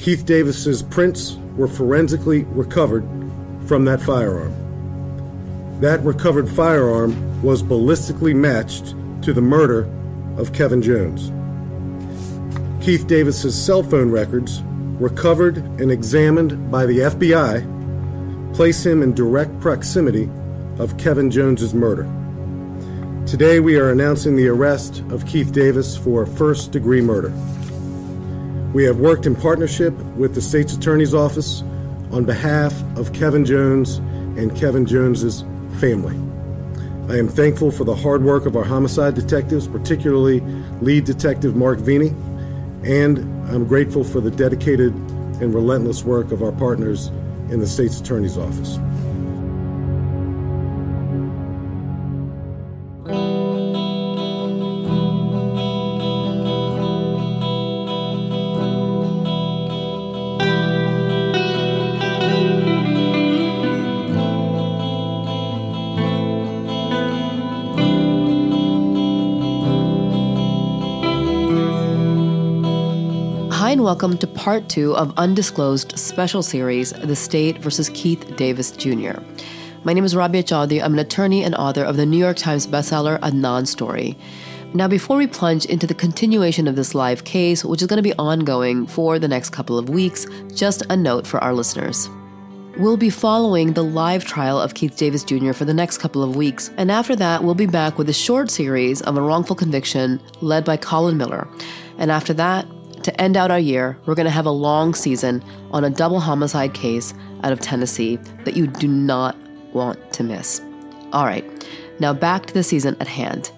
Keith Davis's prints were forensically recovered from that firearm. That recovered firearm was ballistically matched to the murder of Kevin Jones. Keith Davis's cell phone records, recovered and examined by the FBI, place him in direct proximity of Kevin Jones's murder. Today we are announcing the arrest of Keith Davis for first degree murder. We have worked in partnership with the state's attorney's office on behalf of Kevin Jones and Kevin Jones's family. I am thankful for the hard work of our homicide detectives, particularly lead detective Mark Veney, and I'm grateful for the dedicated and relentless work of our partners in the state's attorney's office. Welcome to part two of Undisclosed Special Series The State versus Keith Davis Jr. My name is Rabia Chaudry. I'm an attorney and author of the New York Times bestseller Adnan's Story. Now, before we plunge into the continuation of this live case, which is going to be ongoing for the next couple of weeks, just a note for our listeners. We'll be following the live trial of Keith Davis Jr. for the next couple of weeks, and after that, we'll be back with a short series of a wrongful conviction led by Colin Miller. And after that, to end out our year, we're going to have a long season on a double homicide case out of Tennessee that you do not want to miss. All right, now back to the season at hand.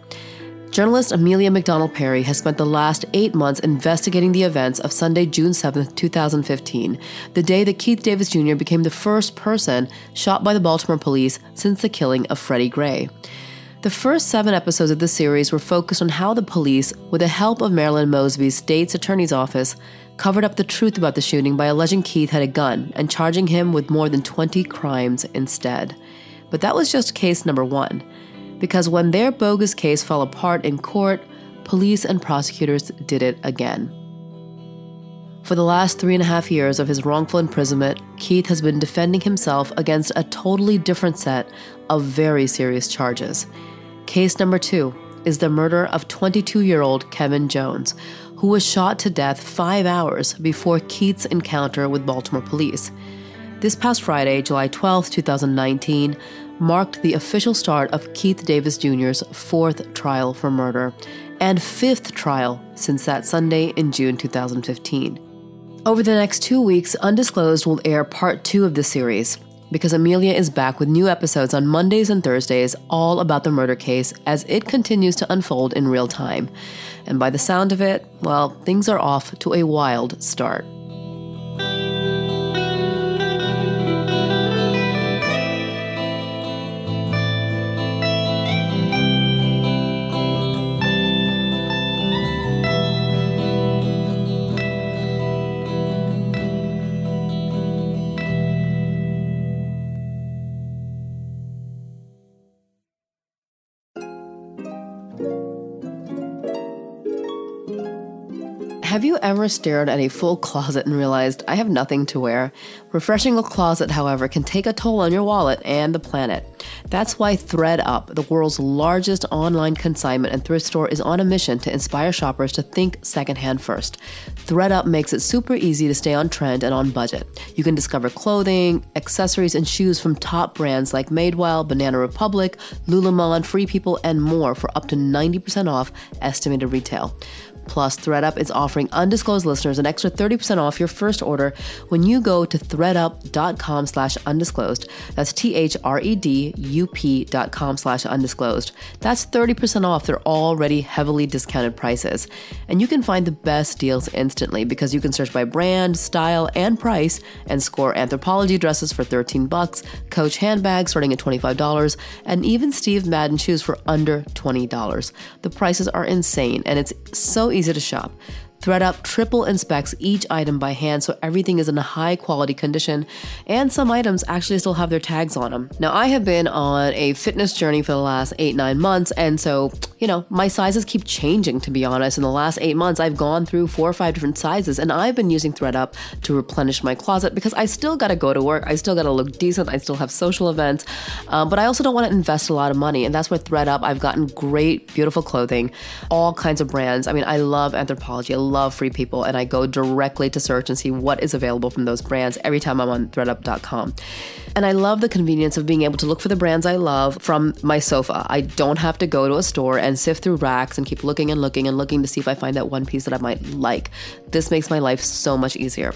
Journalist Amelia McDonell-Parry has spent the last eight months investigating the events of Sunday, June 7, 2015, the day that Keith Davis Jr. became the first person shot by the Baltimore police since the killing of Freddie Gray. The first seven episodes of the series were focused on how the police, with the help of Marilyn Mosby's state's attorney's office, covered up the truth about the shooting by alleging Keith had a gun and charging him with more than 20 crimes instead. But that was just case number one, because when their bogus case fell apart in court, police and prosecutors did it again. For the last three and a half years of his wrongful imprisonment, Keith has been defending himself against a totally different set of very serious charges. Case number two is the murder of 22 year old Kevin Jones, who was shot to death five hours before Keith's encounter with Baltimore police. This past Friday, July 12, 2019, marked the official start of Keith Davis Jr.'s fourth trial for murder and fifth trial since that Sunday in June 2015. Over the next two weeks, Undisclosed will air part two of the series, because Amelia is back with new episodes on Mondays and Thursdays, all about the murder case as it continues to unfold in real time. And by the sound of it, well, things are off to a wild start. Ever stared at a full closet and realized I have nothing to wear? Refreshing a closet, however, can take a toll on your wallet and the planet. That's why ThredUp, the world's largest online consignment and thrift store, is on a mission to inspire shoppers to think secondhand first. ThredUp makes it super easy to stay on trend and on budget. You can discover clothing, accessories, and shoes from top brands like Madewell, Banana Republic, Lululemon, Free People, and more for up to 90% off estimated retail. Plus, ThredUp is offering undisclosed listeners an extra 30% off your first order when you go to thredup.com slash undisclosed. That's T-H-R-E-D-U-P dot com slash undisclosed. That's 30% off their already heavily discounted prices. And you can find the best deals instantly because you can search by brand, style, and price and score Anthropologie dresses for 13 bucks, Coach handbags starting at $25, and even Steve Madden shoes for under $20. The prices are insane and it's so easy to shop. ThredUp triple inspects each item by hand so everything is in a high quality condition, and some items actually still have their tags on them. Now, I have been on a fitness journey for the last eight, nine months, and so, you know, my sizes keep changing, to be honest. In the last eight months, I've gone through four or five different sizes, and I've been using ThredUp to replenish my closet because I still gotta go to work, I still gotta look decent, I still have social events, um, but I also don't wanna invest a lot of money, and that's where ThredUp, I've gotten great, beautiful clothing, all kinds of brands. I mean, I love Anthropologie, I love Free People, and I go directly to search and see what is available from those brands every time I'm on thredup.com. And I love the convenience of being able to look for the brands I love from my sofa. I don't have to go to a store and sift through racks and keep looking and looking and looking to see if I find that one piece that I might like. This makes my life so much easier.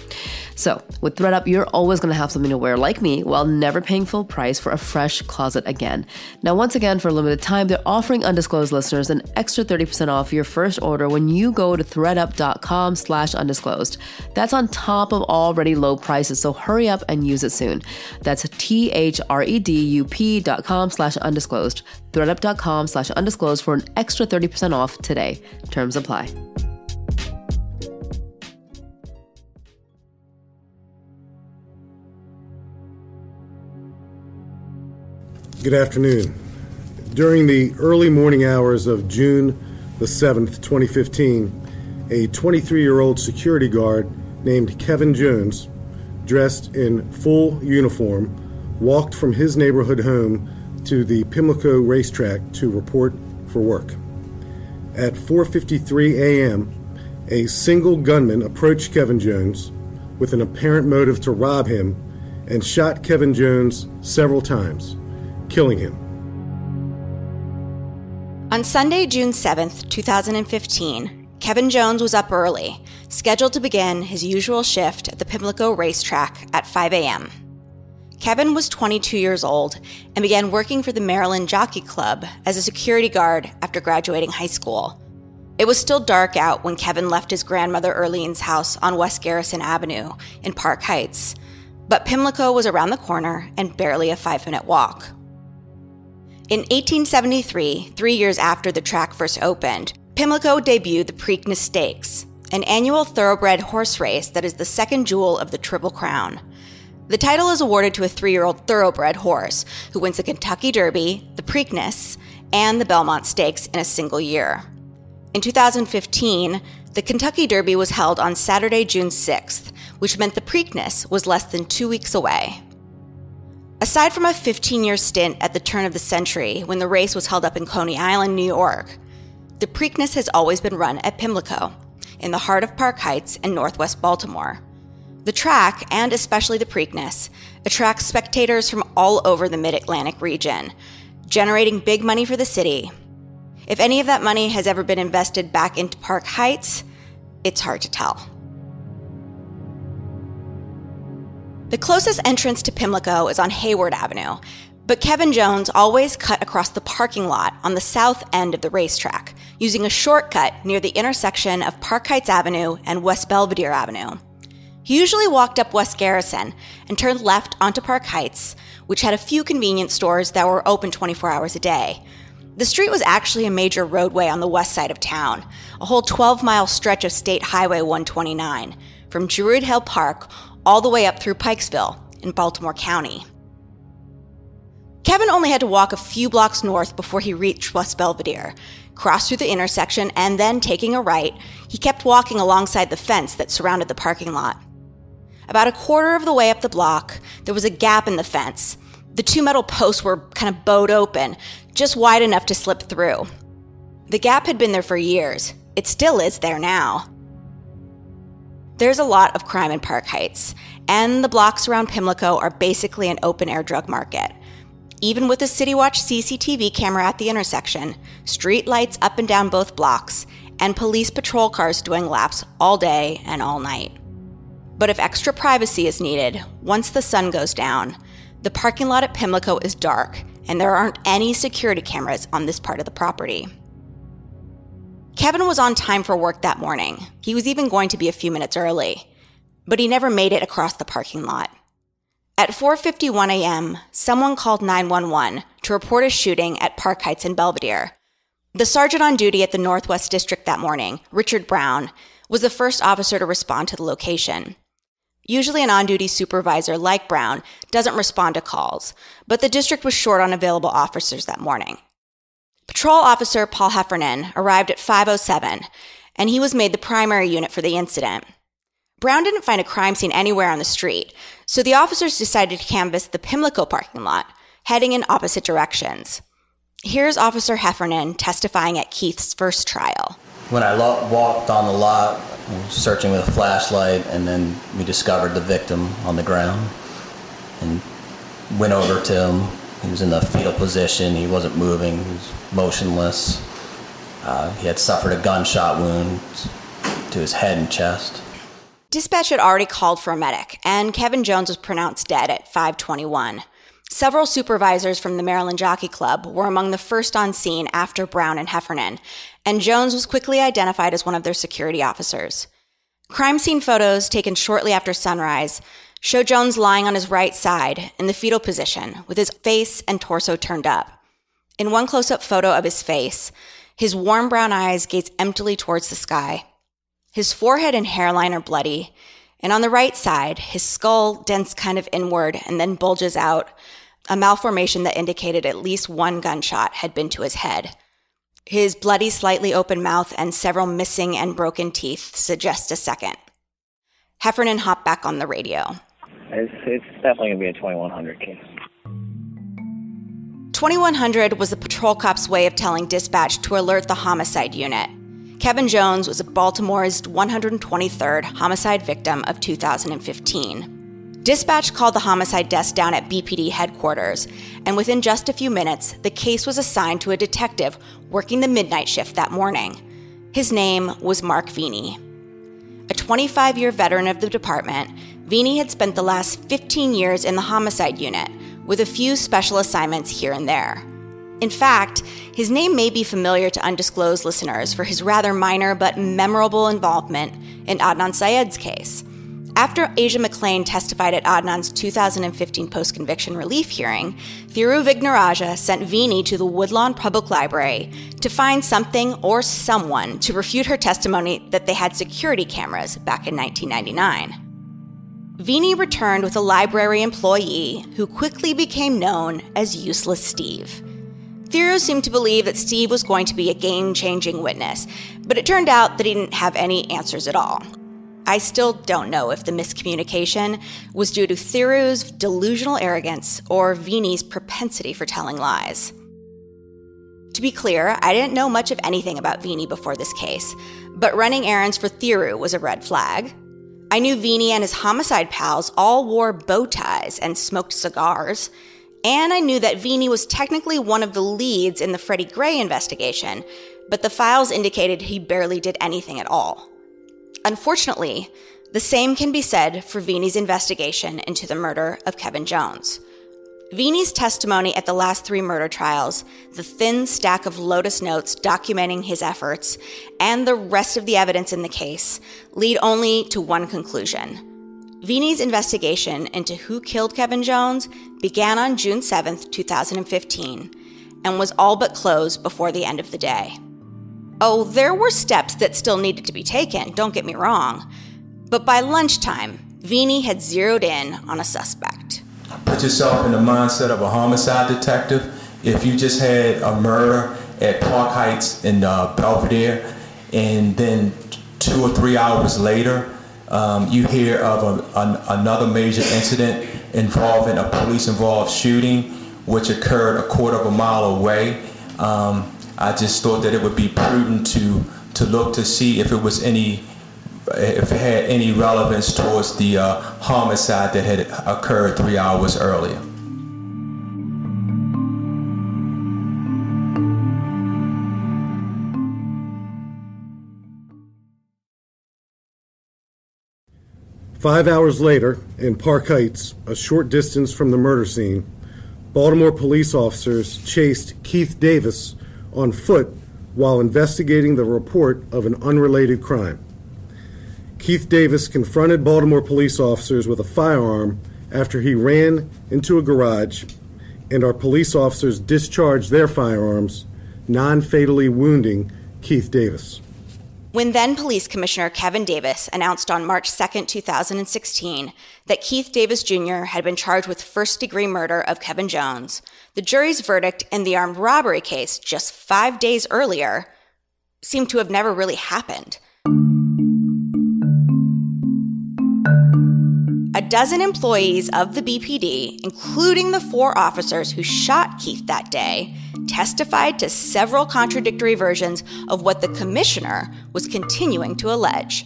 So, with ThredUp, you're always going to have something to wear like me while never paying full price for a fresh closet again. Now, once again, for a limited time, they're offering undisclosed listeners an extra 30% off your first order when you go to thredup.com slash undisclosed. That's on top of already low prices, so hurry up and use it soon. That's T-H-R-E-D-U-P dot com slash undisclosed. thredup.com slash undisclosed for an extra 30% off today. Terms apply. Good afternoon. During the early morning hours of June the 7th, 2015, a 23 year old security guard named Kevin Jones, dressed in full uniform, walked from his neighborhood home to the Pimlico racetrack to report for work. At 4:53 a.m., a single gunman approached Kevin Jones with an apparent motive to rob him and shot Kevin Jones several times, killing him. On Sunday, June 7th, 2015, Kevin Jones was up early, scheduled to begin his usual shift at the Pimlico racetrack at 5 a.m. Kevin was 22 years old and began working for the Maryland Jockey Club as a security guard after graduating high school. It was still dark out when Kevin left his grandmother Erlene's house on West Garrison Avenue in Park Heights, but Pimlico was around the corner and barely a five minute walk. In 1873, three years after the track first opened, Pimlico debuted the Preakness Stakes, an annual thoroughbred horse race that is the second jewel of the Triple Crown. The title is awarded to a three year old thoroughbred horse who wins the Kentucky Derby, the Preakness, and the Belmont Stakes in a single year. In 2015, the Kentucky Derby was held on Saturday, June 6th, which meant the Preakness was less than two weeks away. Aside from a 15 year stint at the turn of the century when the race was held up in Coney Island, New York, the Preakness has always been run at Pimlico, in the heart of Park Heights and northwest Baltimore. The track, and especially the Preakness, attracts spectators from all over the mid Atlantic region, generating big money for the city. If any of that money has ever been invested back into Park Heights, it's hard to tell. The closest entrance to Pimlico is on Hayward Avenue, but Kevin Jones always cut across the parking lot on the south end of the racetrack, using a shortcut near the intersection of Park Heights Avenue and West Belvedere Avenue. He usually walked up West Garrison and turned left onto Park Heights, which had a few convenience stores that were open 24 hours a day. The street was actually a major roadway on the west side of town, a whole 12 mile stretch of State Highway 129, from Druid Hill Park all the way up through Pikesville in Baltimore County. Kevin only had to walk a few blocks north before he reached West Belvedere, crossed through the intersection, and then taking a right, he kept walking alongside the fence that surrounded the parking lot. About a quarter of the way up the block, there was a gap in the fence. The two metal posts were kind of bowed open, just wide enough to slip through. The gap had been there for years. It still is there now. There's a lot of crime in Park Heights, and the blocks around Pimlico are basically an open air drug market. Even with a City Watch CCTV camera at the intersection, street lights up and down both blocks, and police patrol cars doing laps all day and all night. But if extra privacy is needed, once the sun goes down, the parking lot at Pimlico is dark, and there aren't any security cameras on this part of the property. Kevin was on time for work that morning. He was even going to be a few minutes early, but he never made it across the parking lot. At 4:51 a.m., someone called 911 to report a shooting at Park Heights in Belvedere. The sergeant on duty at the Northwest District that morning, Richard Brown, was the first officer to respond to the location. Usually, an on duty supervisor like Brown doesn't respond to calls, but the district was short on available officers that morning. Patrol Officer Paul Heffernan arrived at 507, and he was made the primary unit for the incident. Brown didn't find a crime scene anywhere on the street, so the officers decided to canvass the Pimlico parking lot, heading in opposite directions. Here's Officer Heffernan testifying at Keith's first trial. When I lo- walked on the lot, searching with a flashlight, and then we discovered the victim on the ground and went over to him. He was in the fetal position. He wasn't moving. He was motionless. Uh, he had suffered a gunshot wound to his head and chest. Dispatch had already called for a medic, and Kevin Jones was pronounced dead at 521. Several supervisors from the Maryland Jockey Club were among the first on scene after Brown and Heffernan, and Jones was quickly identified as one of their security officers. Crime scene photos taken shortly after sunrise show Jones lying on his right side in the fetal position with his face and torso turned up. In one close up photo of his face, his warm brown eyes gaze emptily towards the sky. His forehead and hairline are bloody, and on the right side, his skull dents kind of inward and then bulges out, a malformation that indicated at least one gunshot had been to his head. His bloody, slightly open mouth and several missing and broken teeth suggest a second. Heffernan hopped back on the radio. It's, it's definitely going to be a 2100 case. 2100 was the patrol cop's way of telling dispatch to alert the homicide unit. Kevin Jones was Baltimore's 123rd homicide victim of 2015. Dispatch called the homicide desk down at BPD headquarters, and within just a few minutes, the case was assigned to a detective working the midnight shift that morning. His name was Mark Veney. A 25 year veteran of the department, Veney had spent the last 15 years in the homicide unit, with a few special assignments here and there. In fact, his name may be familiar to undisclosed listeners for his rather minor but memorable involvement in Adnan Syed's case. After Asia McClain testified at Adnan's 2015 post conviction relief hearing, Thiru Vignarajah sent Veney to the Woodlawn Public Library to find something or someone to refute her testimony that they had security cameras back in 1999. Veney returned with a library employee who quickly became known as Useless Steve. Thiru seemed to believe that Steve was going to be a game changing witness, but it turned out that he didn't have any answers at all. I still don't know if the miscommunication was due to Thiru's delusional arrogance or Veney's propensity for telling lies. To be clear, I didn't know much of anything about Veney before this case, but running errands for Thiru was a red flag. I knew Veney and his homicide pals all wore bow ties and smoked cigars, and I knew that Veney was technically one of the leads in the Freddie Gray investigation, but the files indicated he barely did anything at all. Unfortunately, the same can be said for Veney's investigation into the murder of Kevin Jones. Veney's testimony at the last three murder trials, the thin stack of Lotus notes documenting his efforts, and the rest of the evidence in the case lead only to one conclusion. Veney's investigation into who killed Kevin Jones began on June 7, 2015, and was all but closed before the end of the day. Oh, there were steps that still needed to be taken, don't get me wrong, but by lunchtime, Veney had zeroed in on a suspect. Put yourself in the mindset of a homicide detective. If you just had a murder at Park Heights in uh, Belvedere, and then two or three hours later, um, you hear of a, an, another major incident involving a police involved shooting, which occurred a quarter of a mile away. Um, I just thought that it would be prudent to, to look to see if it was any if it had any relevance towards the uh, homicide that had occurred three hours earlier. Five hours later, in Park Heights, a short distance from the murder scene, Baltimore police officers chased Keith Davis on foot while investigating the report of an unrelated crime. Keith Davis confronted Baltimore police officers with a firearm after he ran into a garage, and our police officers discharged their firearms, non fatally wounding Keith Davis. When then Police Commissioner Kevin Davis announced on March 2, 2016, that Keith Davis Jr. had been charged with first degree murder of Kevin Jones, the jury's verdict in the armed robbery case just five days earlier seemed to have never really happened. A dozen employees of the BPD, including the four officers who shot Keith that day, testified to several contradictory versions of what the commissioner was continuing to allege.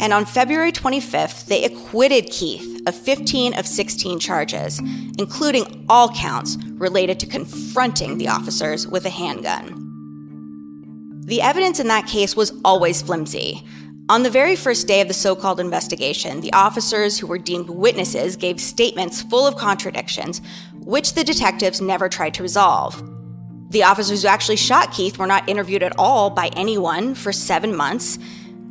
And on February 25th, they acquitted Keith of 15 of 16 charges, including all counts related to confronting the officers with a handgun. The evidence in that case was always flimsy. On the very first day of the so called investigation, the officers who were deemed witnesses gave statements full of contradictions, which the detectives never tried to resolve. The officers who actually shot Keith were not interviewed at all by anyone for seven months,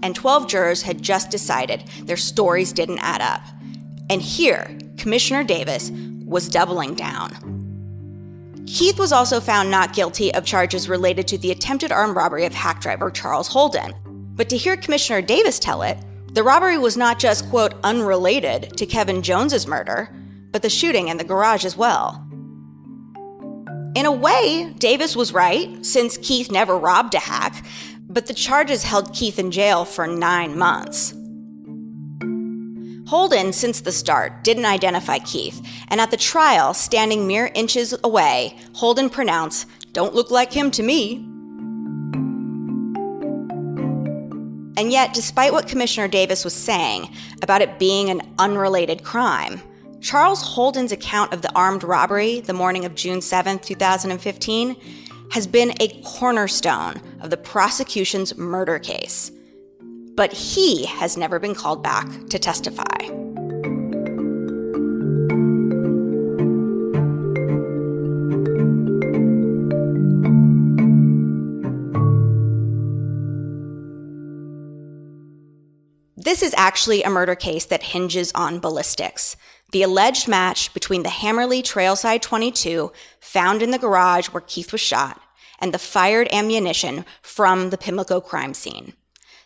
and 12 jurors had just decided their stories didn't add up. And here, Commissioner Davis was doubling down. Keith was also found not guilty of charges related to the attempted armed robbery of hack driver Charles Holden. But to hear Commissioner Davis tell it, the robbery was not just, quote, unrelated to Kevin Jones's murder, but the shooting in the garage as well. In a way, Davis was right, since Keith never robbed a hack, but the charges held Keith in jail for nine months. Holden, since the start, didn't identify Keith, and at the trial, standing mere inches away, Holden pronounced, Don't look like him to me. And yet, despite what Commissioner Davis was saying about it being an unrelated crime, Charles Holden's account of the armed robbery the morning of June 7, 2015, has been a cornerstone of the prosecution's murder case. But he has never been called back to testify. This is actually a murder case that hinges on ballistics the alleged match between the Hammerli Trailside 22 found in the garage where Keith was shot and the fired ammunition from the Pimlico crime scene.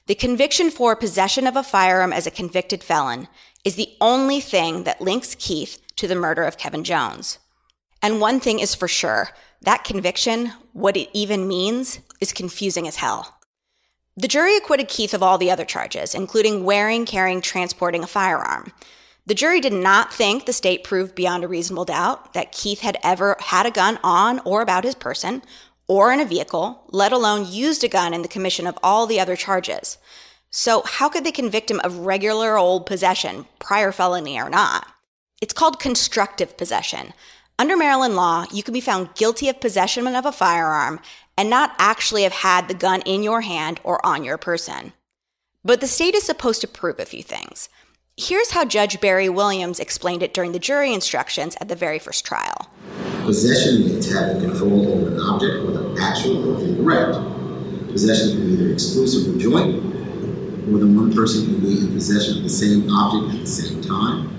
The conviction for possession of a firearm as a convicted felon is the only thing that links Keith to the murder of Kevin Jones. And one thing is for sure that conviction, what it even means, is confusing as hell. The jury acquitted Keith of all the other charges, including wearing, carrying, transporting a firearm. The jury did not think the state proved beyond a reasonable doubt that Keith had ever had a gun on or about his person or in a vehicle, let alone used a gun in the commission of all the other charges. So, how could they convict him of regular old possession, prior felony or not? It's called constructive possession. Under Maryland law, you can be found guilty of possession of a firearm and not actually have had the gun in your hand or on your person. But the state is supposed to prove a few things. Here's how Judge Barry Williams explained it during the jury instructions at the very first trial. Possession means having control over an object, whether actual or indirect. Possession can be either exclusive or joint. More than one person can be in possession of the same object at the same time.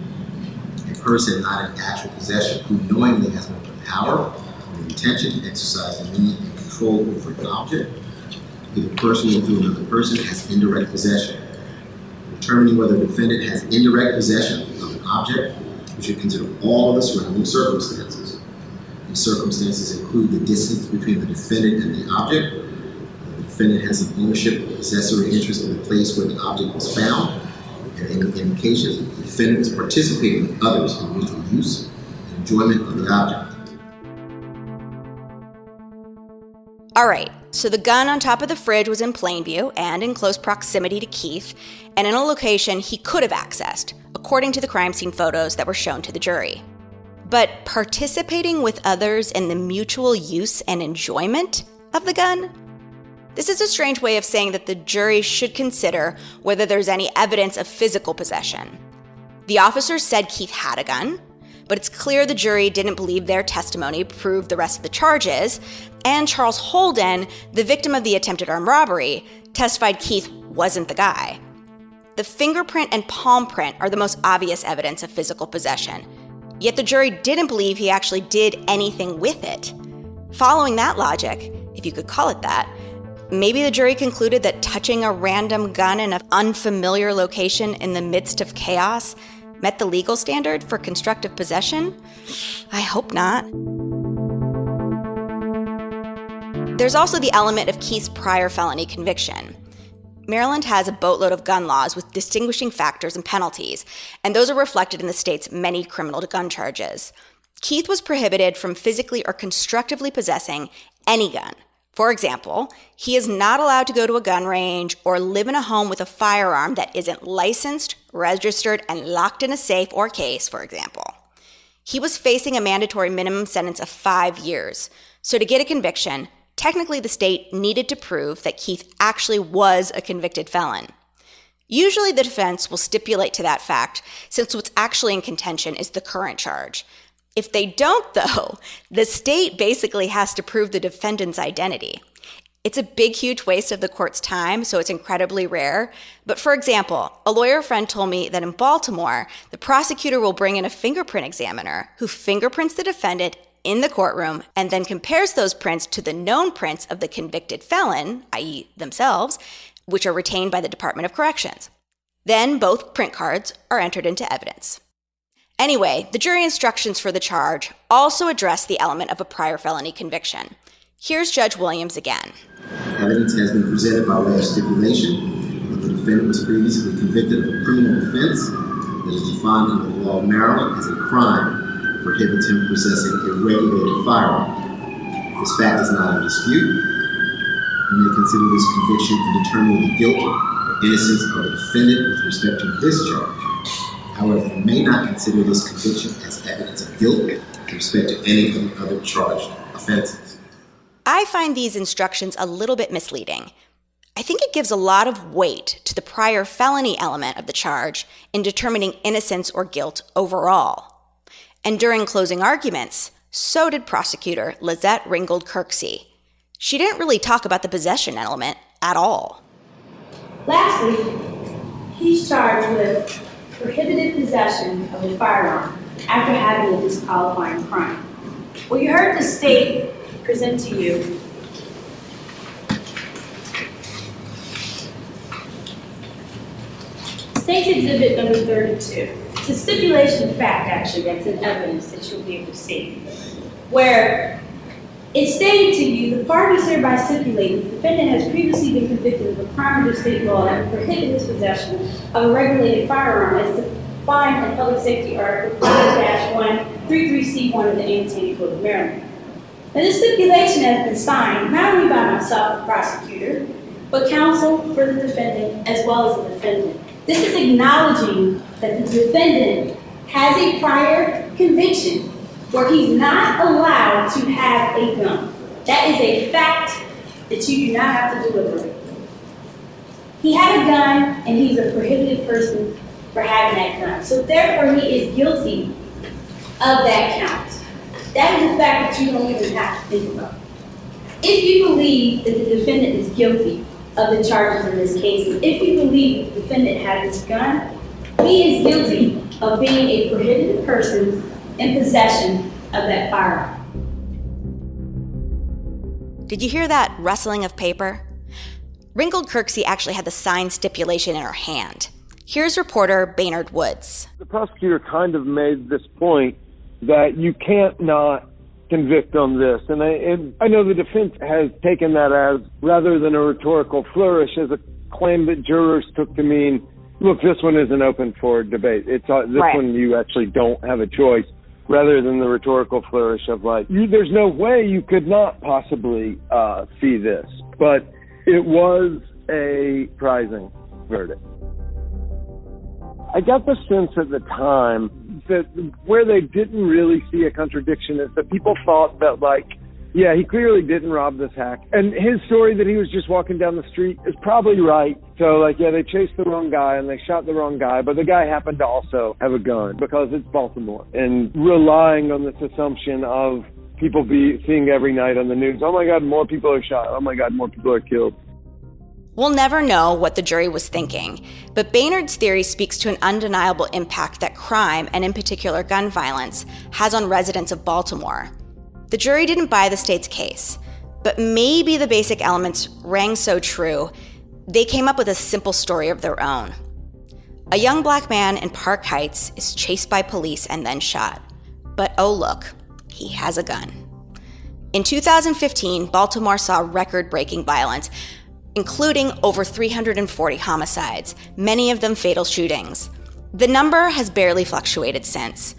A person not in actual possession who knowingly has both the power or the intention to exercise dominion and control over an object. Either person or through another person has indirect possession determining whether the defendant has indirect possession of an object, we should consider all of the surrounding circumstances. These circumstances include the distance between the defendant and the object. The defendant has an ownership or possessory interest in the place where the object was found. And in indications, the defendant is participating with others in mutual use and enjoyment of the object. All right, so the gun on top of the fridge was in plain view and in close proximity to Keith, and in a location he could have accessed, according to the crime scene photos that were shown to the jury. But participating with others in the mutual use and enjoyment of the gun? This is a strange way of saying that the jury should consider whether there's any evidence of physical possession. The officers said Keith had a gun, but it's clear the jury didn't believe their testimony proved the rest of the charges, and Charles Holden, the victim of the attempted armed robbery, testified Keith wasn't the guy. The fingerprint and palm print are the most obvious evidence of physical possession, yet the jury didn't believe he actually did anything with it. Following that logic, if you could call it that, Maybe the jury concluded that touching a random gun in an unfamiliar location in the midst of chaos met the legal standard for constructive possession? I hope not. There's also the element of Keith's prior felony conviction. Maryland has a boatload of gun laws with distinguishing factors and penalties, and those are reflected in the state's many criminal gun charges. Keith was prohibited from physically or constructively possessing any gun. For example, he is not allowed to go to a gun range or live in a home with a firearm that isn't licensed, registered, and locked in a safe or case, for example. He was facing a mandatory minimum sentence of five years. So, to get a conviction, technically the state needed to prove that Keith actually was a convicted felon. Usually, the defense will stipulate to that fact, since what's actually in contention is the current charge. If they don't, though, the state basically has to prove the defendant's identity. It's a big, huge waste of the court's time, so it's incredibly rare. But for example, a lawyer friend told me that in Baltimore, the prosecutor will bring in a fingerprint examiner who fingerprints the defendant in the courtroom and then compares those prints to the known prints of the convicted felon, i.e., themselves, which are retained by the Department of Corrections. Then both print cards are entered into evidence. Anyway, the jury instructions for the charge also address the element of a prior felony conviction. Here's Judge Williams again. Evidence has been presented by way of stipulation that the defendant was previously convicted of a criminal offense that is defined under the law of Maryland as a crime prohibits him possessing a regulated firearm. This fact is not in dispute. We may consider this conviction to determine the guilt or innocence of the defendant with respect to this charge. However, we may not consider this conviction as evidence of guilt with respect to any of the other charged offenses. I find these instructions a little bit misleading. I think it gives a lot of weight to the prior felony element of the charge in determining innocence or guilt overall. And during closing arguments, so did prosecutor Lizette Ringgold Kirksey. She didn't really talk about the possession element at all. Lastly, he's charged with prohibited possession of a firearm after having a disqualifying crime. Well, you heard the state present to you State Exhibit number 32. It's a stipulation of fact, actually, that's in evidence that you'll be able to see, where it stated to you, the parties hereby stipulate the defendant has previously been convicted of a crime under state law that would prohibit his possession of a regulated firearm as defined in Public Safety Article 5-133C1 of the Annotated Code of Maryland. Now, this stipulation has been signed not only by myself, the prosecutor, but counsel for the defendant as well as the defendant. This is acknowledging that the defendant has a prior conviction where he's not allowed to have a gun. That is a fact that you do not have to deliberate. He had a gun and he's a prohibited person for having that gun. So therefore he is guilty of that count. That is a fact that you don't even have to think about. If you believe that the defendant is guilty of the charges in this case, if you believe the defendant had this gun, he is guilty of being a prohibited person in possession of that firearm. Did you hear that rustling of paper? Ringgold Kirksey actually had the signed stipulation in her hand. Here's reporter Baynard Woods. The prosecutor kind of made this point that you can't not convict on this. And I, and I know the defense has taken that as, rather than a rhetorical flourish, as a claim that jurors took to mean, look, this one isn't open for debate. It's uh, this Right. one you actually don't have a choice, rather than the rhetorical flourish of like, you, there's no way you could not possibly uh, see this. But it was a surprising verdict. I got the sense at the time that where they didn't really see a contradiction is that people thought that like, yeah, he clearly didn't rob this hack. And his story that he was just walking down the street is probably right. So like, yeah, they chased the wrong guy and they shot the wrong guy, but the guy happened to also have a gun because it's Baltimore. And relying on this assumption of people be seeing every night on the news, oh my God, more people are shot. Oh my God, more people are killed. We'll never know what the jury was thinking, but Baynard's theory speaks to an undeniable impact that crime, and in particular gun violence, has on residents of Baltimore. The jury didn't buy the state's case, but maybe the basic elements rang so true, they came up with a simple story of their own. A young black man in Park Heights is chased by police and then shot. But oh, look, he has a gun. In 2015, Baltimore saw record breaking violence, including over 340 homicides, many of them fatal shootings. The number has barely fluctuated since.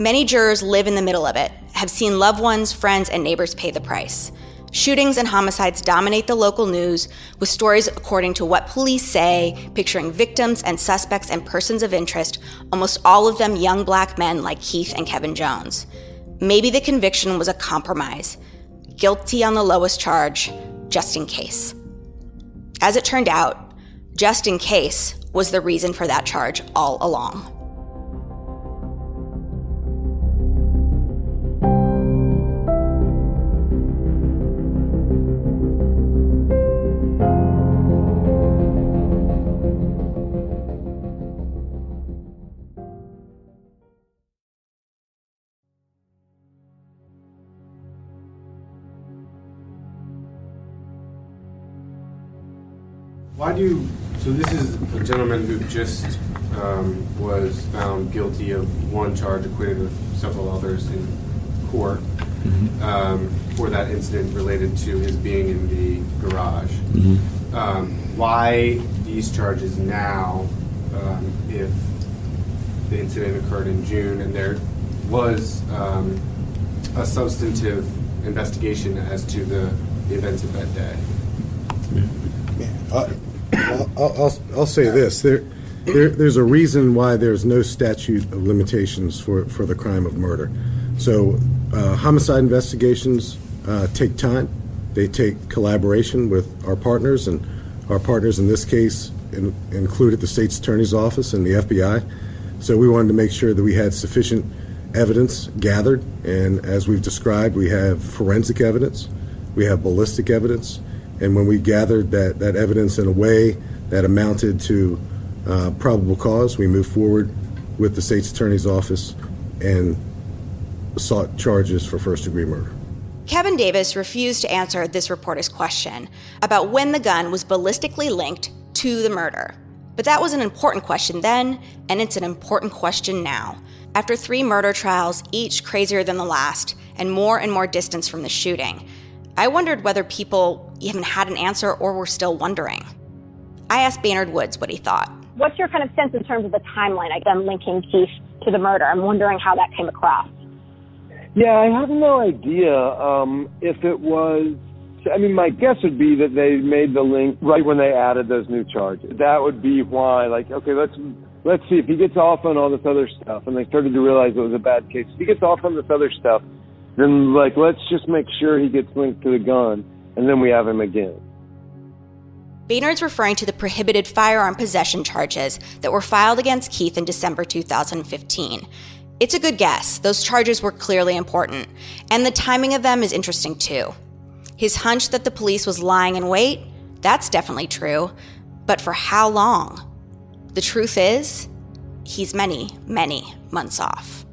Many jurors live in the middle of it, have seen loved ones, friends, and neighbors pay the price. Shootings and homicides dominate the local news, with stories according to what police say, picturing victims and suspects and persons of interest, almost all of them young black men like Keith and Kevin Jones. Maybe the conviction was a compromise. Guilty on the lowest charge, just in case. As it turned out, just in case was the reason for that charge all along. Why do you, so this is a gentleman who just um, was found guilty of one charge, acquitted of several others in court um, for that incident related to his being in the garage. Um, why these charges now um, if the incident occurred in June and there was um, a substantive investigation as to the, the events of that day? Uh, I'll, I'll, I'll say this. There, there, there's a reason why there's no statute of limitations for, for the crime of murder. So, uh, homicide investigations uh, take time. They take collaboration with our partners, and our partners in this case in, included the state's attorney's office and the FBI. So, we wanted to make sure that we had sufficient evidence gathered, and as we've described, we have forensic evidence, we have ballistic evidence, and when we gathered that, that evidence in a way that amounted to uh, probable cause, we moved forward with the state's attorney's office and sought charges for first degree murder. Kevin Davis refused to answer this reporter's question about when the gun was ballistically linked to the murder. But that was an important question then, and it's an important question now. After three murder trials, each crazier than the last, and more and more distance from the shooting, I wondered whether people even had an answer or were still wondering. I asked Baynard Woods what he thought. What's your kind of sense in terms of the timeline, I guess, linking Keith to the murder? I'm wondering how that came across. Yeah, I have no idea um, if it was. I mean, my guess would be that they made the link right when they added those new charges. That would be why. Like, okay, let's let's see if he gets off on all this other stuff, and they started to realize it was a bad case. If he gets off on this other stuff, then like let's just make sure he gets linked to the gun, and then we have him again. Baynard's referring to the prohibited firearm possession charges that were filed against Keith in December 2015. It's a good guess. Those charges were clearly important, and the timing of them is interesting too. His hunch that the police was lying in wait, that's definitely true, but for how long? The truth is, he's many, many months off.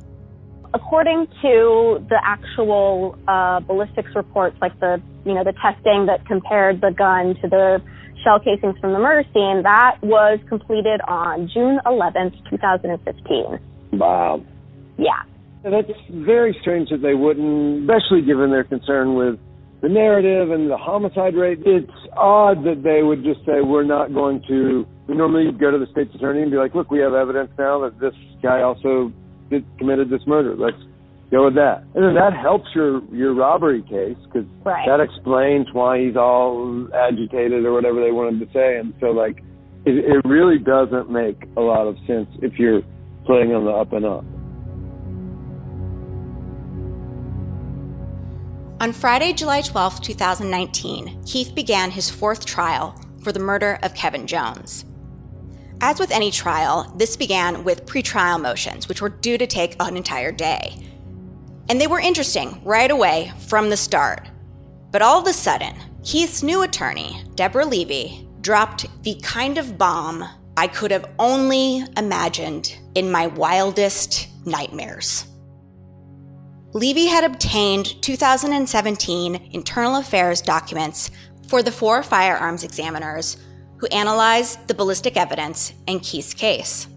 According to the actual uh, ballistics reports, like the you know the testing that compared the gun to the shell casings from the murder scene, that was completed on June 11th, 2015. Wow. Yeah. And that's very strange that they wouldn't, especially given their concern with the narrative and the homicide rate. It's odd that they would just say, we're not going to. We normally would go to the state's attorney and be like, look, we have evidence now that this guy also did, committed this murder. Let's go with that. And then that helps your your robbery case because Right. that explains why he's all agitated or whatever they wanted to say. And so, like, it, it really doesn't make a lot of sense if you're playing on the up and up. On Friday, July 12, 2019, Keith began his fourth trial for the murder of Kevin Jones. As with any trial, this began with pretrial motions, which were due to take an entire day. And they were interesting right away from the start. But all of a sudden, Keith's new attorney, Deborah Levy, dropped the kind of bomb I could have only imagined in my wildest nightmares. Levy had obtained 2017 internal affairs documents for the four firearms examiners who analyzed the ballistic evidence in Keith's case.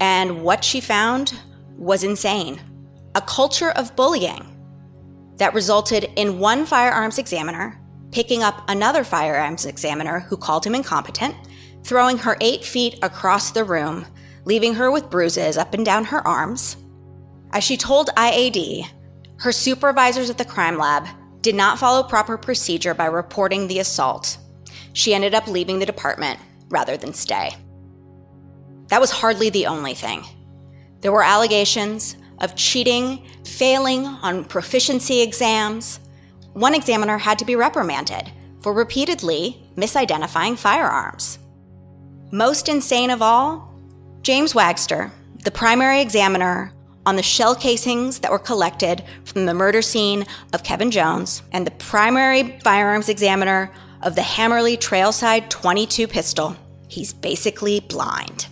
And what she found was insane a culture of bullying that resulted in one firearms examiner picking up another firearms examiner who called him incompetent, throwing her eight feet across the room, leaving her with bruises up and down her arms. As she told IAD, her supervisors at the crime lab did not follow proper procedure by reporting the assault. She ended up leaving the department rather than stay. That was hardly the only thing. There were allegations of cheating, failing on proficiency exams, one examiner had to be reprimanded for repeatedly misidentifying firearms. Most insane of all, James Wagster, the primary examiner on the shell casings that were collected from the murder scene of Kevin Jones, and the primary firearms examiner of the Hammerli Trailside 22 pistol, he's basically blind.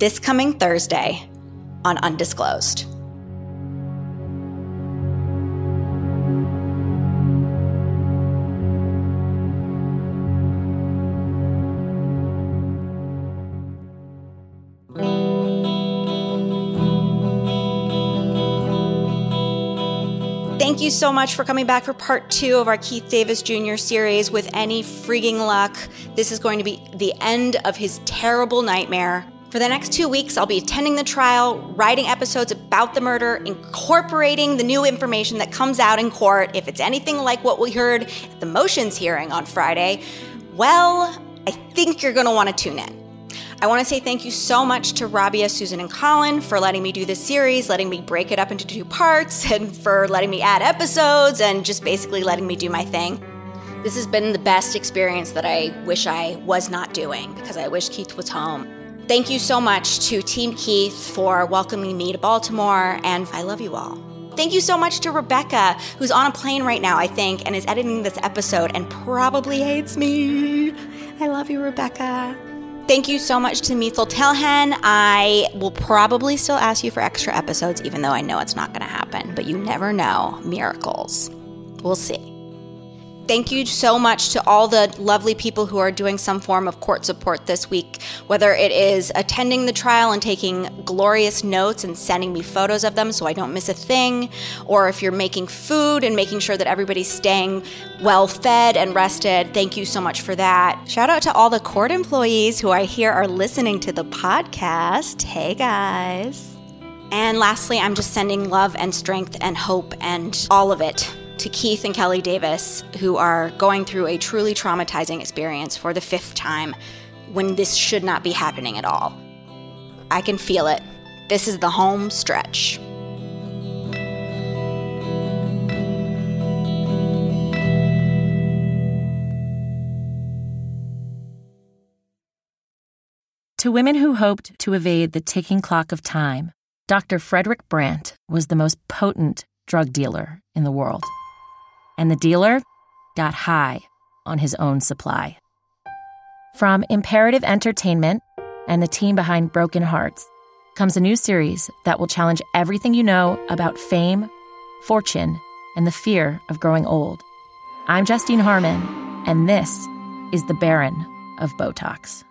This coming Thursday on Undisclosed. Thank you so much for coming back for part two of our Keith Davis Jr. series. With any freaking luck, this is going to be the end of his terrible nightmare. For the next two weeks, I'll be attending the trial, writing episodes about the murder, incorporating the new information that comes out in court. If it's anything like what we heard at the motions hearing on Friday, well, I think you're going to want to tune in. I want to say thank you so much to Rabia, Susan, and Colin for letting me do this series, letting me break it up into two parts, and for letting me add episodes and just basically letting me do my thing. This has been the best experience that I wish I was not doing because I wish Keith was home. Thank you so much to Team Keith for welcoming me to Baltimore, and I love you all. Thank you so much to Rebecca, who's on a plane right now, I think, and is editing this episode and probably hates me. I love you, Rebecca. Thank you so much to Mithil Telhen. I will probably still ask you for extra episodes, even though I know it's not going to happen, but you never know. Miracles. We'll see. Thank you so much to all the lovely people who are doing some form of court support this week, whether it is attending the trial and taking glorious notes and sending me photos of them so I don't miss a thing, or if you're making food and making sure that everybody's staying well fed and rested. Thank you so much for that. Shout out to all the court employees who I hear are listening to the podcast. Hey guys. And lastly, I'm just sending love and strength and hope and all of it to Keith and Kelly Davis, who are going through a truly traumatizing experience for the fifth time when this should not be happening at all. I can feel it. This is the home stretch. To women who hoped to evade the ticking clock of time, Dr. Frederick Brandt was the most potent drug dealer in the world and the dealer got high on his own supply. From Imperative Entertainment and the team behind Broken Harts comes a new series that will challenge everything you know about fame, fortune, and the fear of growing old. I'm Justine Harmon, and this is The Baron of Botox.